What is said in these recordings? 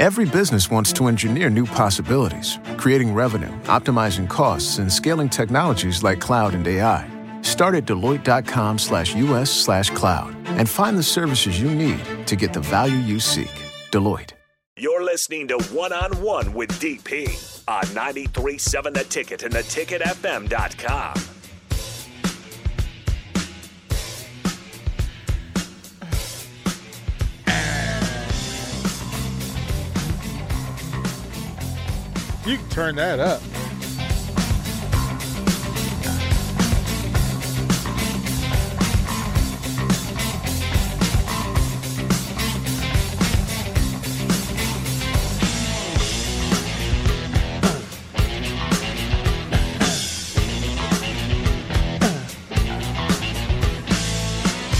Every business wants to engineer new possibilities, creating revenue, optimizing costs, and scaling technologies like cloud and AI. Start at Deloitte.com slash US slash cloud and find the services you need to get the value you seek. Deloitte. You're listening to One on One with DP on 93.7 The Ticket and theticketfm.com. You can turn that up.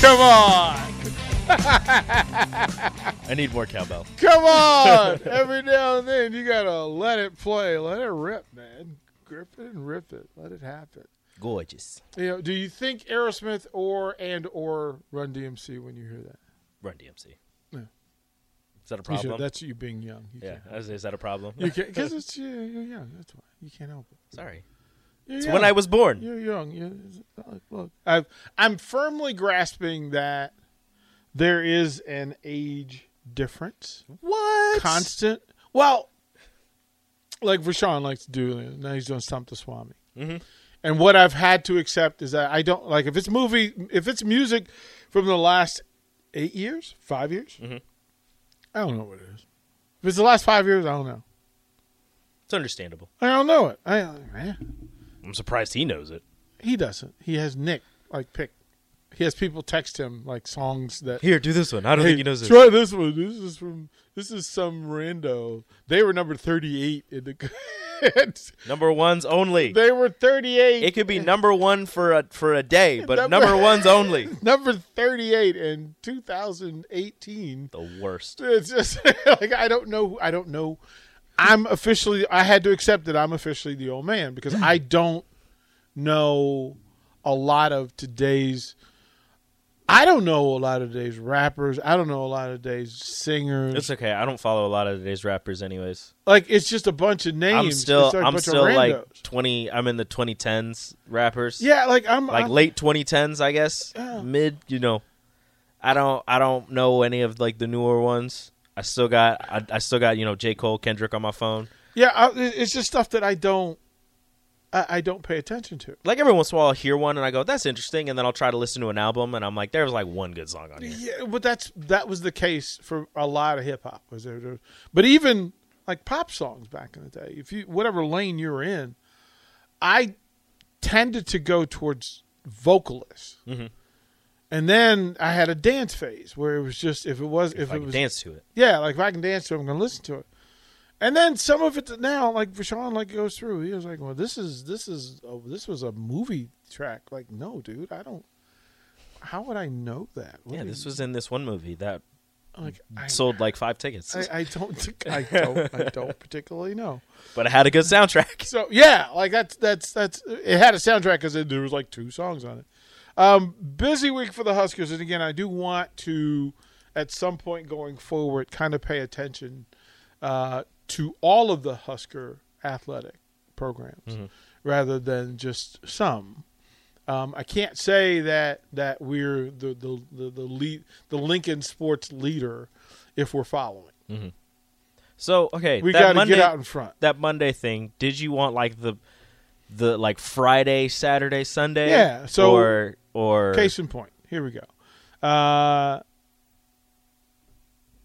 Come on. I need more cowbell. Come on. Every now and then you gotta let it play. Let it rip, man. Grip it and rip it. Let it happen. Gorgeous. You know, do you think Aerosmith or and or Run DMC when you hear that? Run DMC. Yeah. Is that a You should- problem? that's you being young. You yeah. Is, is that a problem? You can't because it's you, you're young. That's why you can't help it. Sorry. You're It's young. when I was born. You're young. You, look, uh, look. I've, I'm firmly grasping that there is an age difference. What? Constant. Well, like Rashawn likes to do. Now he's doing Stump the Swami. Mm-hmm. And what I've had to accept is that I don't like if it's movie, if it's music from the last eight years, five years. Mm-hmm. I don't know what it is. If it's the last five years, I don't know. It's understandable. I don't know it. I, man. I'm surprised he knows it. He doesn't. He has Nick like pick. He has people text him like songs that. Here, do this one. I don't Hey, think he knows this. Try this one. This is from. This is some rando. They were number thirty-eight in the. Number ones only. they were thirty-eight. It could be number one for a for a day, but Number- number ones only. number thirty-eight in two thousand eighteen. The worst. It's just like I don't know. I don't know. I'm officially. I had to accept that I'm officially the old man because I don't know a lot of today's. I don't know a lot of today's rappers. I don't know a lot of today's singers. It's okay. I don't follow a lot of today's rappers, anyways. like it's just a bunch of names. I'm still like I'm still like 20. I'm in the 2010s rappers. yeah, like I'm like I'm- late 2010s, I guess. Yeah. Mid, you know. I don't I don't know any of like the newer ones. I still got I, I still got you know J Cole, Kendrick on my phone. Yeah, I, it's just stuff that I don't. I, I don't pay attention to. Like every once in a while, I'll hear one and I go, "That's interesting," and then I'll try to listen to an album and I'm like, "There was like one good song on here." Yeah, but that's that was the case for a lot of hip hop. Was there, But even like pop songs back in the day, if you whatever lane you're in, I tended to go towards vocalists, Mhm. and then I had a dance phase where it was just if it was if, If I it can was dance to it, yeah, like if I can dance to it, I'm going to listen to it. And then some of it now, like Rashawn, like goes through. He was like, "Well, this is this is oh, this was a movie track." Like, no, dude, I don't. How would I know that? What yeah, this you- was in this one movie that like I, sold like five tickets, I, I don't I don't I don't particularly know. but it had a good soundtrack. So yeah, like that's that's that's it had a soundtrack because there was like two songs on it. Um, busy week for the Huskers, and again, I do want to at some point going forward kind of pay attention uh, to all of the Husker athletic programs rather than just some. Um, I can't say that that we're the the the the, lead, the Lincoln sports leader if we're following. So okay, We got to get out in front. that Monday thing. Did you want like the the like Friday, Saturday, Sunday? Yeah, so- or or Case in point, here we go. Uh,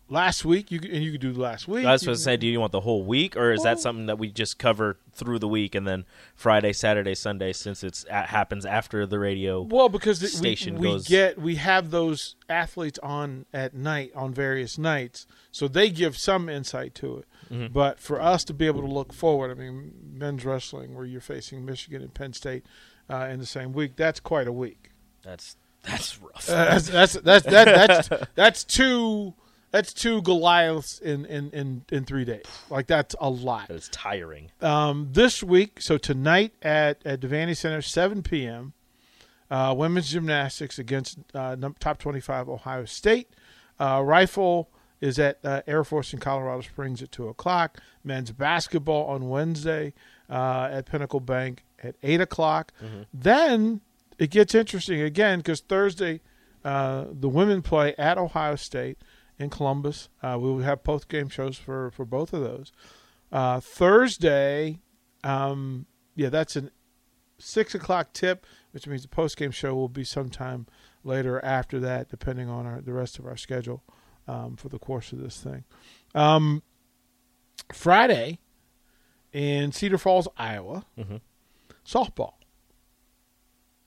last week, you and you could do last week. I was supposed to say, do you want the whole week, or is Well- that something that we just cover through the week and then Friday, Saturday, Sunday, since it's it happens after the radio? Well, because station we, we goes- get we have those athletes on at night on various nights, so they give some insight to it. Mm-hmm. But for us to be able to look forward, I mean, men's wrestling, where you're facing Michigan and Penn State uh, in the same week, that's quite a week. That's that's rough. Uh, that's that's that's that, that's that's two that's two Goliaths in, in, in, in three days. Like that's a lot. that is tiring. Um, this week, so tonight at at Devaney Center, seven p.m. Uh, women's gymnastics against uh, top twenty-five Ohio State. Uh, rifle is at uh, Air Force in Colorado Springs at 2 o'clock. Men's basketball on Wednesday uh, at Pinnacle Bank at 8 o'clock. Then it gets interesting again because Thursday uh, the women play at Ohio State in Columbus. Uh, we will have post game shows for, for both of those. Uh, Thursday, um, yeah, that's an 6 o'clock tip, which means the post game show will be sometime later after that, depending on our, the rest of our schedule um, for the course of this thing. Um, Friday in Cedar Falls, Iowa, Mhm. softball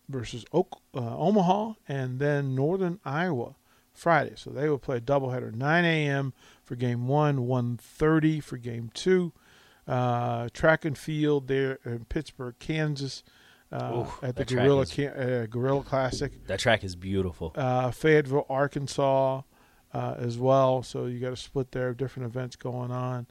versus Oak, uh, Omaha and then Northern Iowa Friday. So they will play a doubleheader, 9 a.m. for game one, 1.30 for game two. Uh, track and field there in Pittsburg, Kansas, uh, at the Gorilla is- uh, Gorilla Classic That track is beautiful. uh, Fayetteville, Arkansas, uh, as well. So you got a split there of different events going on.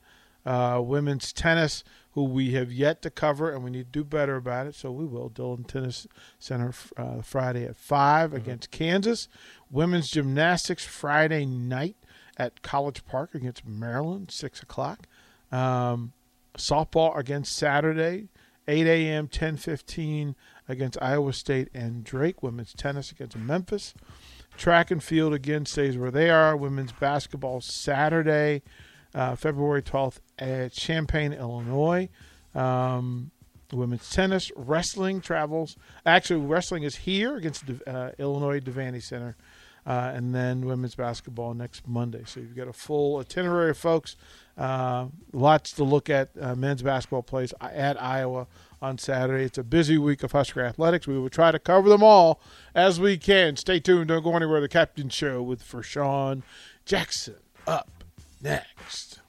Uh, women's tennis, who we have yet to cover, and we need to do better about it. So we will. Dillon Tennis Center uh, Friday at 5 against Kansas. Women's gymnastics Friday night at College Park against Maryland, six o'clock. Um, softball against Saturday, 8 a.m., 10:15 against Iowa State and Drake. Women's tennis against Memphis. Track and field again stays where they are. Women's basketball Saturday, uh, February 12th at Champaign, Illinois. Um, women's tennis, wrestling travels. Actually, wrestling is here against uh, Illinois Devaney Center. Uh, and then women's basketball next Monday. So you've got a full itinerary, folks. Uh, lots to look at. Uh, men's basketball plays at Iowa on Saturday. It's a busy week of Husker athletics. We will try to cover them all as we can. Stay tuned. Don't go anywhere. The Captain Show with Sean Jackson up next.